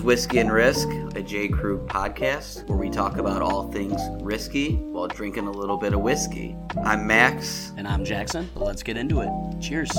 Is Whiskey and Risk, a J. Krug podcast where we talk about all things risky while drinking a little bit of whiskey. I'm Max. And I'm Jackson. Let's get into it. Cheers.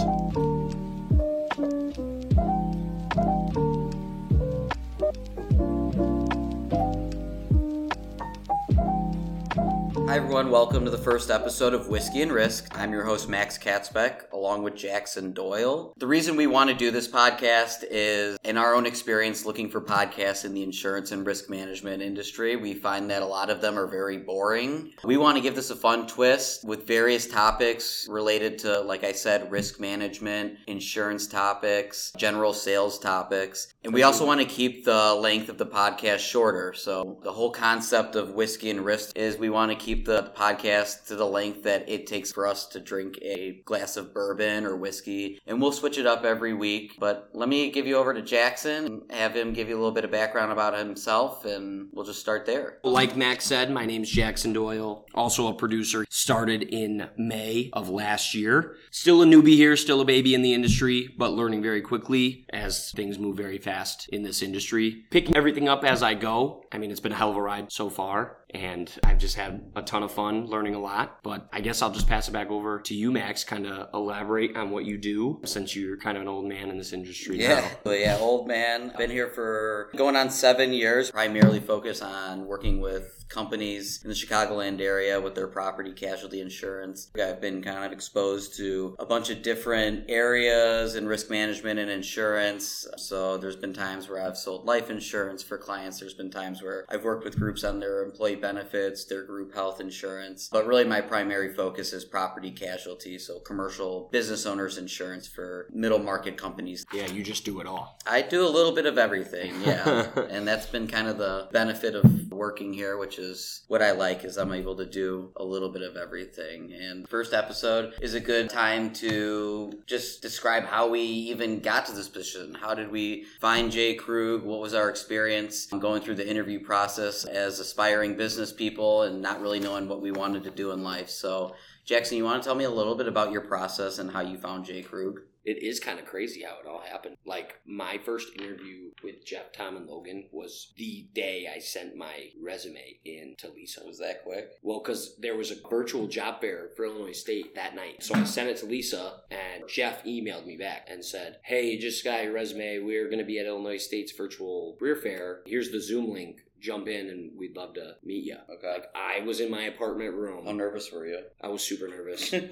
Hi, everyone. Welcome to the first episode of Whiskey and Risk. I'm your host, Max Katzbeck, along with Jackson Doyle. The reason we want to do this podcast is, in our own experience looking for podcasts in the insurance and risk management industry, we find that a lot of them are very boring. We want to give this a fun twist with various topics related to, like I said, risk management, insurance topics, general sales topics. And we also want to keep the length of the podcast shorter. So, the whole concept of Whiskey and Risk is we want to keep the podcast to the length that it takes for us to drink a glass of bourbon or whiskey. And we'll switch it up every week. But let me give you over to Jackson and have him give you a little bit of background about himself, and we'll just start there. Like Max said, my name's Jackson Doyle, also a producer. Started in May of last year. Still a newbie here, still a baby in the industry, but learning very quickly as things move very fast in this industry. Picking everything up as I go. I mean, it's been a hell of a ride so far and I've just had a ton of fun learning a lot. But I guess I'll just pass it back over to you, Max, kind of elaborate on what you do since you're kind of an old man in this industry Yeah, now. but yeah, old man. Been here for going on seven years. Primarily focus on working with companies in the Chicagoland area with their property casualty insurance. I've been kind of exposed to a bunch of different areas in risk management and insurance. So there's been times where I've sold life insurance for clients. There's been times where I've worked with groups on their employee benefits, their group health insurance. But really my primary focus is property casualty, so commercial business owners insurance for middle market companies. Yeah, you just do it all. I do a little bit of everything, yeah. and that's been kind of the benefit of working here, which is what I like is I'm able to do a little bit of everything. And first episode is a good time to just describe how we even got to this position. How did we find J. Krug? What was our experience going through the interview process as aspiring business people and not really knowing what we wanted to do in life? So Jackson, you want to tell me a little bit about your process and how you found J. Krug? It is kind of crazy how it all happened. Like my first interview with Jeff, Tom, and Logan was the day I sent my resume in to Lisa. Was that quick? Well, because there was a virtual job fair for Illinois State that night. So I sent it to Lisa, and Jeff emailed me back and said, Hey, just got your resume. We're going to be at Illinois State's virtual career fair. Here's the Zoom link. Jump in and we'd love to meet you. Okay. Like, I was in my apartment room. How nervous were you? I was super nervous.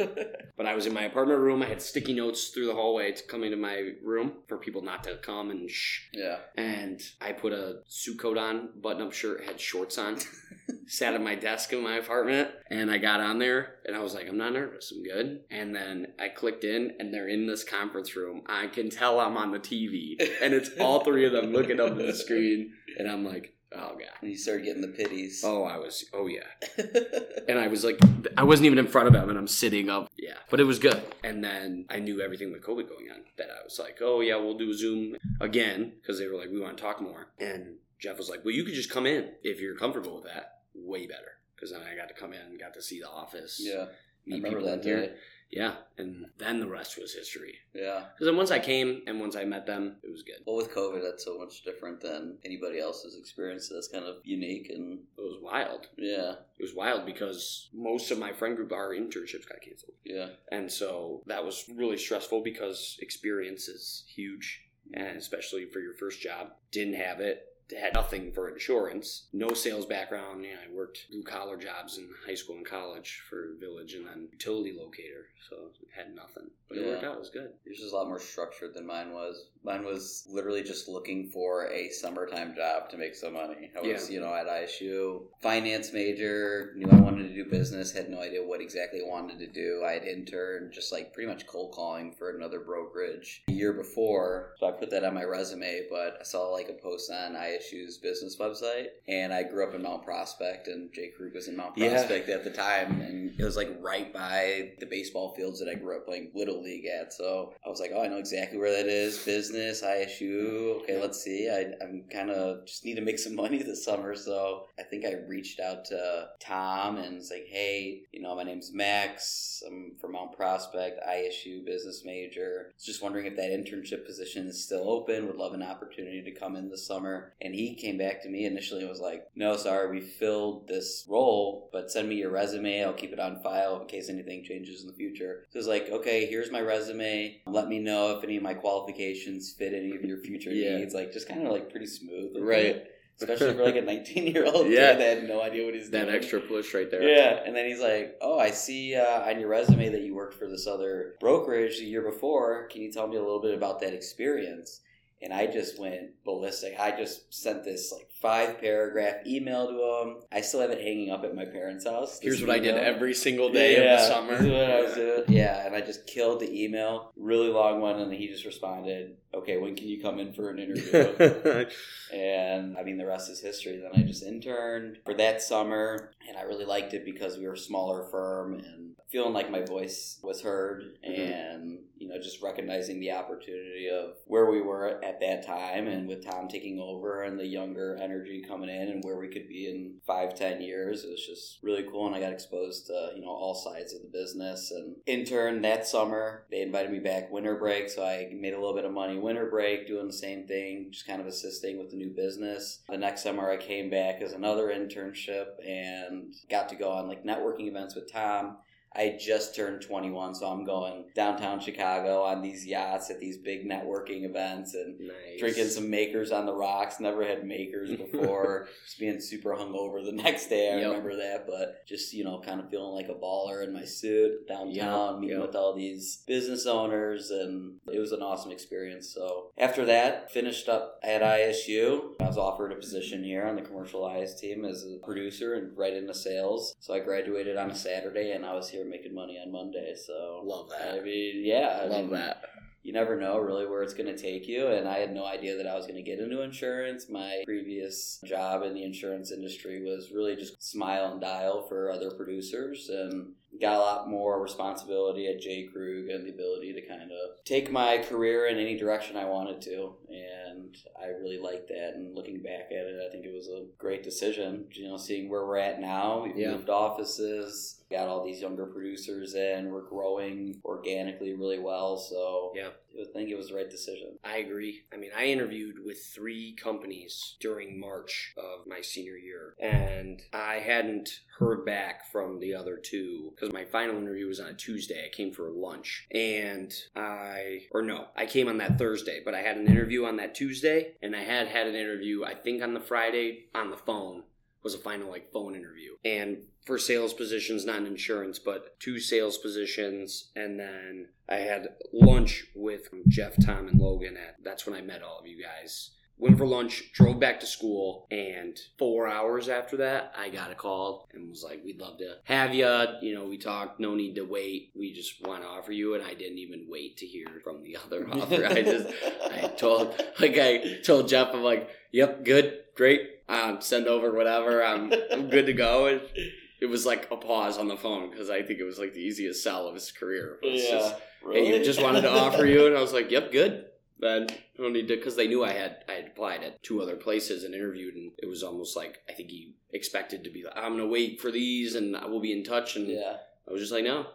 But I was in my apartment room. I had sticky notes through the hallway to come into my room for people not to come and shh. yeah. And I put a suit coat on, button up shirt, had shorts on, sat at my desk in my apartment, and I got on there and I was like, I'm not nervous, I'm good. And then I clicked in and they're in this conference room. I can tell I'm on the TV, and it's all three of them looking up at the screen, and I'm like, oh god. And you started getting the pities. Oh, I was, oh yeah. And I was like, I wasn't even in front of them, and I'm sitting up. Yeah, but it was good. And then I knew everything with COVID going on. That I was like, oh yeah, we'll do Zoom again because they were like, we want to talk more. And Jeff was like, well, you could just come in if you're comfortable with that. Way better because then I got to come in, got to see the office. yeah. Meet remember people that in here. Yeah, and then the rest was history. Yeah. Because then once I came and once I met them, it was good. Well, with COVID, that's so much different than anybody else's experience. That's kind of unique and It was wild. yeah, It was wild because most of my friend group, our internships got canceled. yeah, And so that was really stressful because experience is huge, and especially for your first job. Didn't have it. Had nothing for insurance. No sales background. Yeah, I worked blue collar jobs in high school and college for Village and then utility locator. So had nothing. But it worked out. It was good. yours is a lot more structured than mine was. Mine was literally just looking for a summertime job to make some money. I was, Yeah. you know, at ISU, finance major, knew I wanted to do business, had no idea what exactly I wanted to do. I had interned just like pretty much cold calling for another brokerage a year before. So I put that on my resume, but I saw like a post on ISU ISU's business website. And I grew up in Mount Prospect, and J. Krug was in Mount Yeah. Prospect at the time. And it was like right by the baseball fields that I grew up playing Little League at. So I was like, oh, I know exactly where that is. Business, ISU. Okay, let's see. I, I'm kind of just need to make some money this summer. So I think I reached out to Tom and was like, hey, you know, my name's Max. I'm from Mount Prospect, ISU business major. Just wondering if that internship position is still open. Would love an opportunity to come in this summer. And he came back to me initially and was like, no, sorry, we filled this role, but send me your resume. I'll keep it on file in case anything changes in the future. So it was like, okay, here's my resume. Let me know if any of my qualifications fit any of your future Yeah. needs. Like, just kind of like pretty smooth. Right. it. Especially for like a 19 year old Yeah. kid that had no idea what he's That doing. extra push right there. Yeah, and then he's like, "Oh, I see uh, on your resume that you worked for this other brokerage the year before. Can you tell me a little bit about that experience?" And I just went ballistic. I just sent this like five paragraph email to him. I still have it hanging up at my parents' house. Here's what I did every single day of the summer. This is what I was doing. Yeah, and I just killed the email. Really long one, and he just responded, "Okay, when can you come in for an interview?" And I mean, the rest is history. Then I just interned for that summer, and I really liked it because we were a smaller firm and feeling like my voice was heard, Mhm. and you know, just recognizing the opportunity of where we were at that time, and with Tom taking over and the younger energy coming in, and where we could be in five, ten years, it was just really cool. And I got exposed to you know all sides of the business, and interned that summer. They invited me back winter break, so I made a little bit of money winter break, doing the same thing, just kind of assisting with the new business. The next summer, I came back as another internship and got to go on like networking events with Tom. I just turned 21, so I'm going downtown Chicago on these yachts at these big networking events and nice. drinking some makers on the rocks. Never had makers before. just being super hungover the next day. I Yep. remember that, but just you know, kind of feeling like a baller in my suit downtown, Yep, meeting yep. with all these business owners, and it was an awesome experience. So after that, finished up at ISU. I was offered a position here on the commercialized team as a producer and right into sales. So I graduated on a Saturday, and I was here making money on Monday. So Love that. I mean, yeah, I Love mean, that. you never know really where it's going to take you and i had no idea that i was going to get into insurance my previous job in the insurance industry was really just smile and dial for other producers and got a lot more responsibility at j krug and the ability to kind of take my career in any direction i wanted to and i really liked that and looking back at it i think it was a great decision you know seeing where we're at now we've Yeah. moved offices got all these younger producers in we're growing organically really well so Yeah. I think it was the right decision. I agree. I mean, I interviewed with three companies during March of my senior year, and I hadn't heard back from the other two because my final interview was on a Tuesday. I came for lunch, and I, or no, I came on that Thursday, but I had an interview on that Tuesday, and I had had an interview, I think, on the Friday on the phone. Was a final like phone interview, and for sales positions, not in insurance, but two sales positions, and then I had lunch with Jeff, Tom, and Logan. At that's when I met all of you guys. Went for lunch, drove back to school, and four hours after that, I got a call and was like, "We'd love to have you." You know, we talked. No need to wait. We just want to offer you, and I didn't even wait to hear from the other offer. I just I told like I told Jeff, I'm like, "Yep, good, great. Um, send over whatever. I'm I'm good to go." And it was like a pause on the phone because I think it was like the easiest sell of his career. Was just, hey, you just wanted to offer you, and I was like, "Yep, good." Then I don't need to because they knew I had I had applied at two other places and interviewed, and it was almost like I think he expected to be like, "I'm gonna wait for these, and I will be in touch." And yeah. I was just like, "No,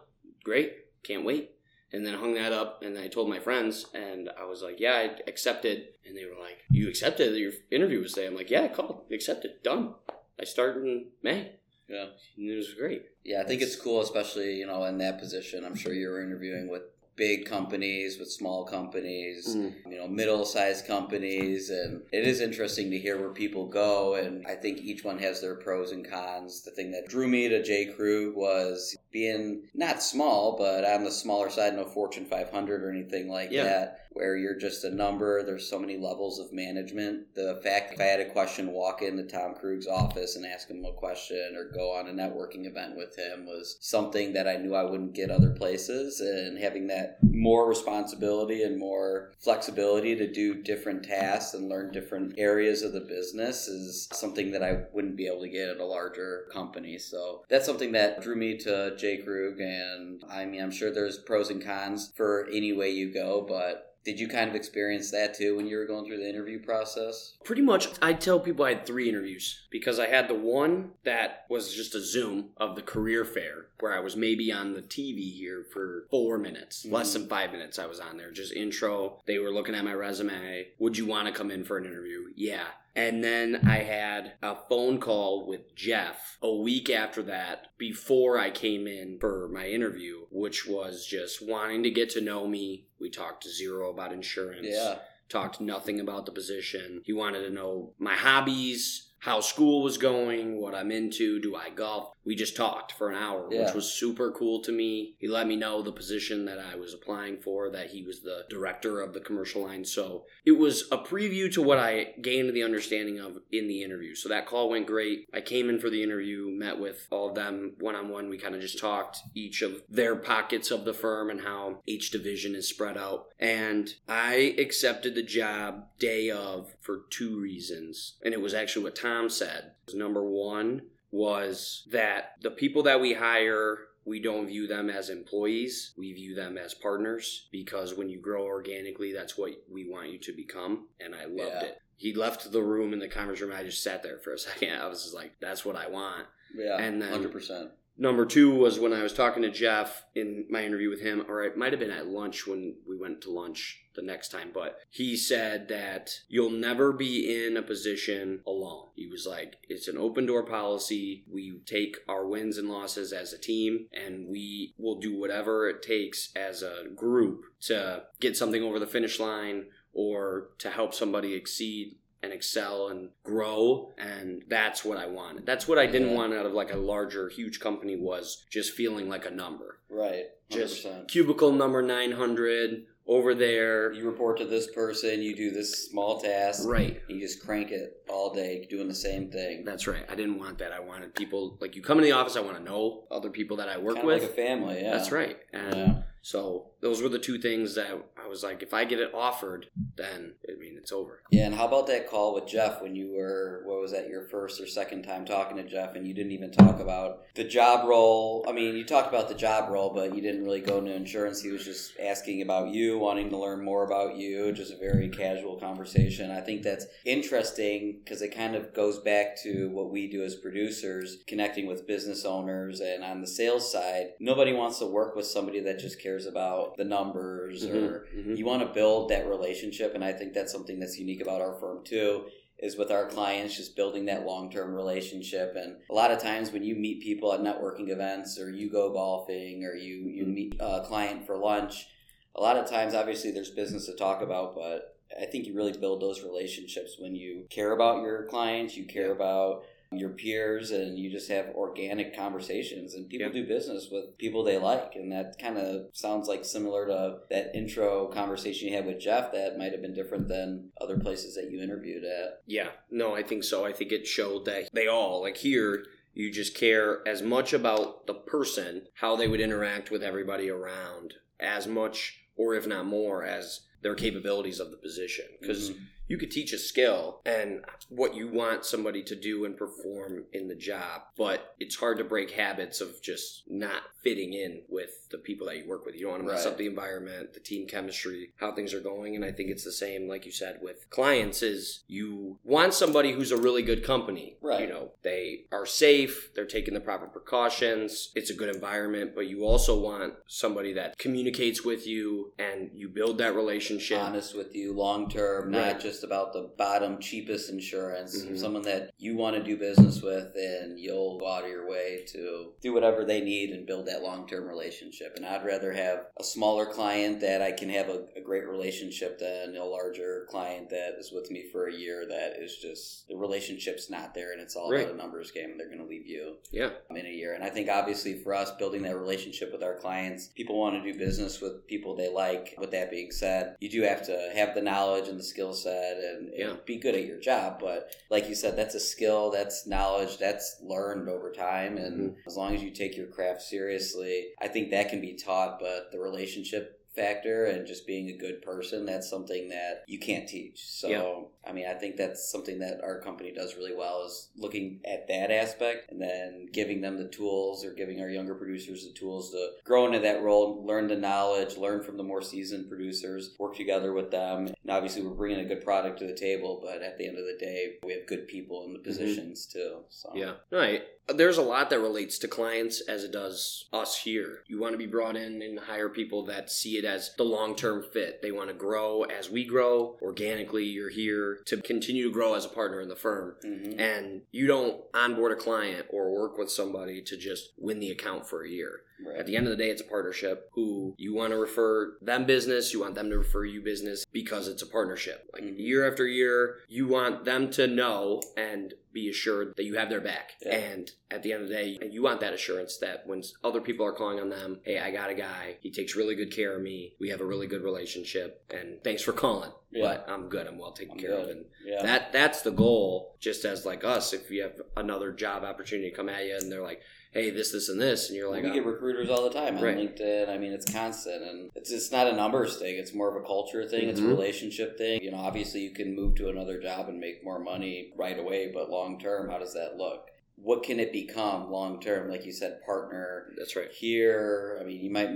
great, can't wait." And then hung that up, and I told my friends, and I was like, "Yeah, I accepted." And they were like, "You accepted? Your interview was today." I'm like, "Yeah, I called, accepted, done. I start in May." Yeah. and it was great. Yeah, I think it's cool, especially, you know, in that position. I'm sure you were interviewing with big companies, with small companies, Mm. you know, middle sized companies. And it is interesting to hear where people go. And I think each one has their pros and cons. The thing that drew me to J. Krug was being not small, but on the smaller side, no Fortune 500 or anything like Yeah. that, where you're just a number. There's so many levels of management. The fact that if I had a question, walk into Tom Krug's office and ask him a question or go on a networking event with him was something that I knew I wouldn't get other places. And having that that more responsibility and more flexibility to do different tasks and learn different areas of the business is something that I wouldn't be able to get at a larger company. So that's something that drew me to J. Krug. And I mean, I'm sure there's pros and cons for any way you go, but did you kind of experience that too when you were going through the interview process? Pretty much, I tell people I had three interviews because I had the one that was just a Zoom of the career fair where I was maybe on the TV here for four minutes, mm-hmm. less than five minutes. I was on there, just intro. They were looking at my resume. Would you want to come in for an interview? Yeah. And then I had a phone call with Jeff a week after that before I came in for my interview, which was just wanting to get to know me. We talked zero about insurance. Yeah. Talked nothing about the position. He wanted to know my hobbies, how school was going, what I'm into, do I golf? We just talked for an hour, yeah. which was super cool to me. He let me know the position that I was applying for, that he was the director of the commercial line. So it was a preview to what I gained the understanding of in the interview. So that call went great. I came in for the interview, met with all of them one on one. We kind of just talked each of their pockets of the firm and how each division is spread out. And I accepted the job day of for two reasons. And it was actually what Tom Tom said. Number one was that the people that we hire we don't view them as employees. We view them as partners because when you grow organically, that's what we want you to become. And I loved yeah. it. He left the room in the conference room. I just sat there for a second. I was just like, that's what I want. Yeah. And then 100%. Number two was when I was talking to Jeff in my interview with him, or it might have been at lunch when we went to lunch the next time, but he said that you'll never be in a position alone. He was like, it's an open door policy. We take our wins and losses as a team, and we will do whatever it takes as a group to get something over the finish line or to help somebody exceed and excel and grow and that's what i wanted. That's what i didn't yeah. want out of like a larger huge company was just feeling like a number. Right. 100%. just cubicle number 900 over there. You report to this person you do this small task. Right. You just crank it all day doing the same thing. That's right. I didn't want that. I wanted people like you come in the office i want to know other people that i work kind with. like a family yeah. That's right. And yeah. so those were the two things that I was like, if I get it offered, then I mean it's over. Yeah, and how about that call with Jeff when you were what was that your first or second time talking to Jeff, and you didn't even talk about the job role. I mean, you talked about the job role, but you didn't really go into insurance. He was just asking about you, wanting to learn more about you. Just a very casual conversation. I think that's interesting because it kind of goes back to what we do as producers, connecting with business owners, and on the sales side, nobody wants to work with somebody that just cares about the numbers mm-hmm. or Mm-hmm. You want to build that relationship, and I think that's something that's unique about our firm too. Is with our clients just building that long term relationship. And a lot of times when you meet people at networking events or you go golfing or you, you mm-hmm. meet a client for lunch, a lot of times obviously there's business to talk about, but I think you really build those relationships when you care about your clients, you care about your peers and you just have organic conversations and people do business with people they like. And that kind of sounds like similar to that intro conversation you had with jeff that might have been different than other places that you interviewed at. Yeah. No i think so. I think it showed that they all like here you just care as much about the person how they would interact with everybody around as much or if not more as their capabilities of the position. Because mm-hmm you could teach a skill and what you want somebody to do and perform in the job, but it's hard to break habits of just not fitting in with the people that you work with. You don't want to mess right. up the environment, the team chemistry, how things are going. And I think it's the same, like you said, with clients is you want somebody who's a really good company. Right. You know, they are safe, they're taking the proper precautions, it's a good environment, but you also want somebody that communicates with you and you build that relationship. Honest with you long term, right. not just just about the bottom cheapest insurance, mm-hmm. someone that you want to do business with, and you'll go out of your way to do whatever they need and build that long term relationship. And I'd rather have a smaller client that I can have a, a, great relationship than a larger client that is with me for a year that is just the relationship's not there and it's all right. about a numbers game and they're going to leave you yeah. in a year. And I think obviously for us, building that relationship with our clients, people want to do business with people they like. With that being said, you do have to have the knowledge and the skill set and, and yeah. be good at your job. But like you said, that's a skill, that's knowledge, that's learned over time. And mm-hmm. as long as you take your craft seriously, I think that can be taught. But the relationship factor and just being a good person, that's something that you can't teach. So, Yeah. I mean, I think that's something that our company does really well is looking at that aspect and then giving them the tools or giving our younger producers the tools to grow into that role, learn the knowledge, learn from the more seasoned producers, work together with them. And obviously, we're bringing a good product to the table, but at the end of the day, we have good people in the mm-hmm. positions too. So, Yeah. Right. There's a lot that relates to clients as it does us here. You want to be brought in and hire people that see it as the long term fit. They want to grow as we grow. Organically, you're here to continue to grow as a partner in the firm. Mhm. And you don't onboard a client or work with somebody to just win the account for a year. Right. At the end of the day, it's a partnership who you want to refer them business, you want them to refer you business because it's a partnership. Like Mhm. year after year, you want them to know and be assured that you have their back. Yeah. And at the end of the day, you want that assurance that when other people are calling on them, hey, I got a guy, he takes really good care of me, we have a really good relationship, and thanks for calling. Yeah. But I'm good, I'm well taken I'm care of. And yeah. that that's the goal. Just as like us, if you have another job opportunity come at you and they're like, "Hey, this, this, and this," and you're like, we "Oh, get recruiters all the time on Right. LinkedIn. I mean, it's constant, and it's it's not a numbers thing. It's more of a culture thing. It's a Mhm. relationship thing. You know, obviously, you can move to another job and make more money right away, but long term, how does that look? What can it become long term? Like you said, partner that's right." here. I mean, you might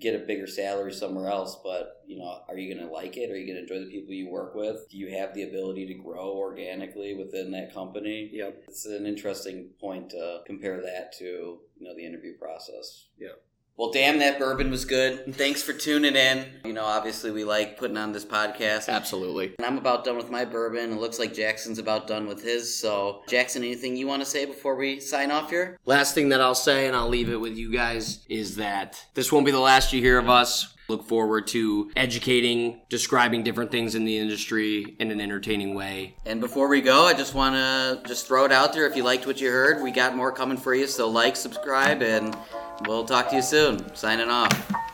get a bigger salary somewhere else, but you know, are you going to like it? Are you going to enjoy the people you work with? Do you have the ability to grow organically within that company? Yep. It's an interesting point to compare that to, you know, the interview process. Yeah. Well, damn, that bourbon was good. Thanks for tuning in. You know, obviously, we like putting on this podcast. Absolutely. And I'm about done with my bourbon. It looks like Jackson's about done with his. So, Jackson, anything you want to say before we sign off here? Last thing that I'll say, and I'll leave it with you guys, is that this won't be the last you hear of us. Look forward to educating, describing different things in the industry in an entertaining way. And before we go, I just want to just throw it out there. If you liked what you heard, we got more coming for you. So, like, subscribe, and we'll talk to you soon. Signing off.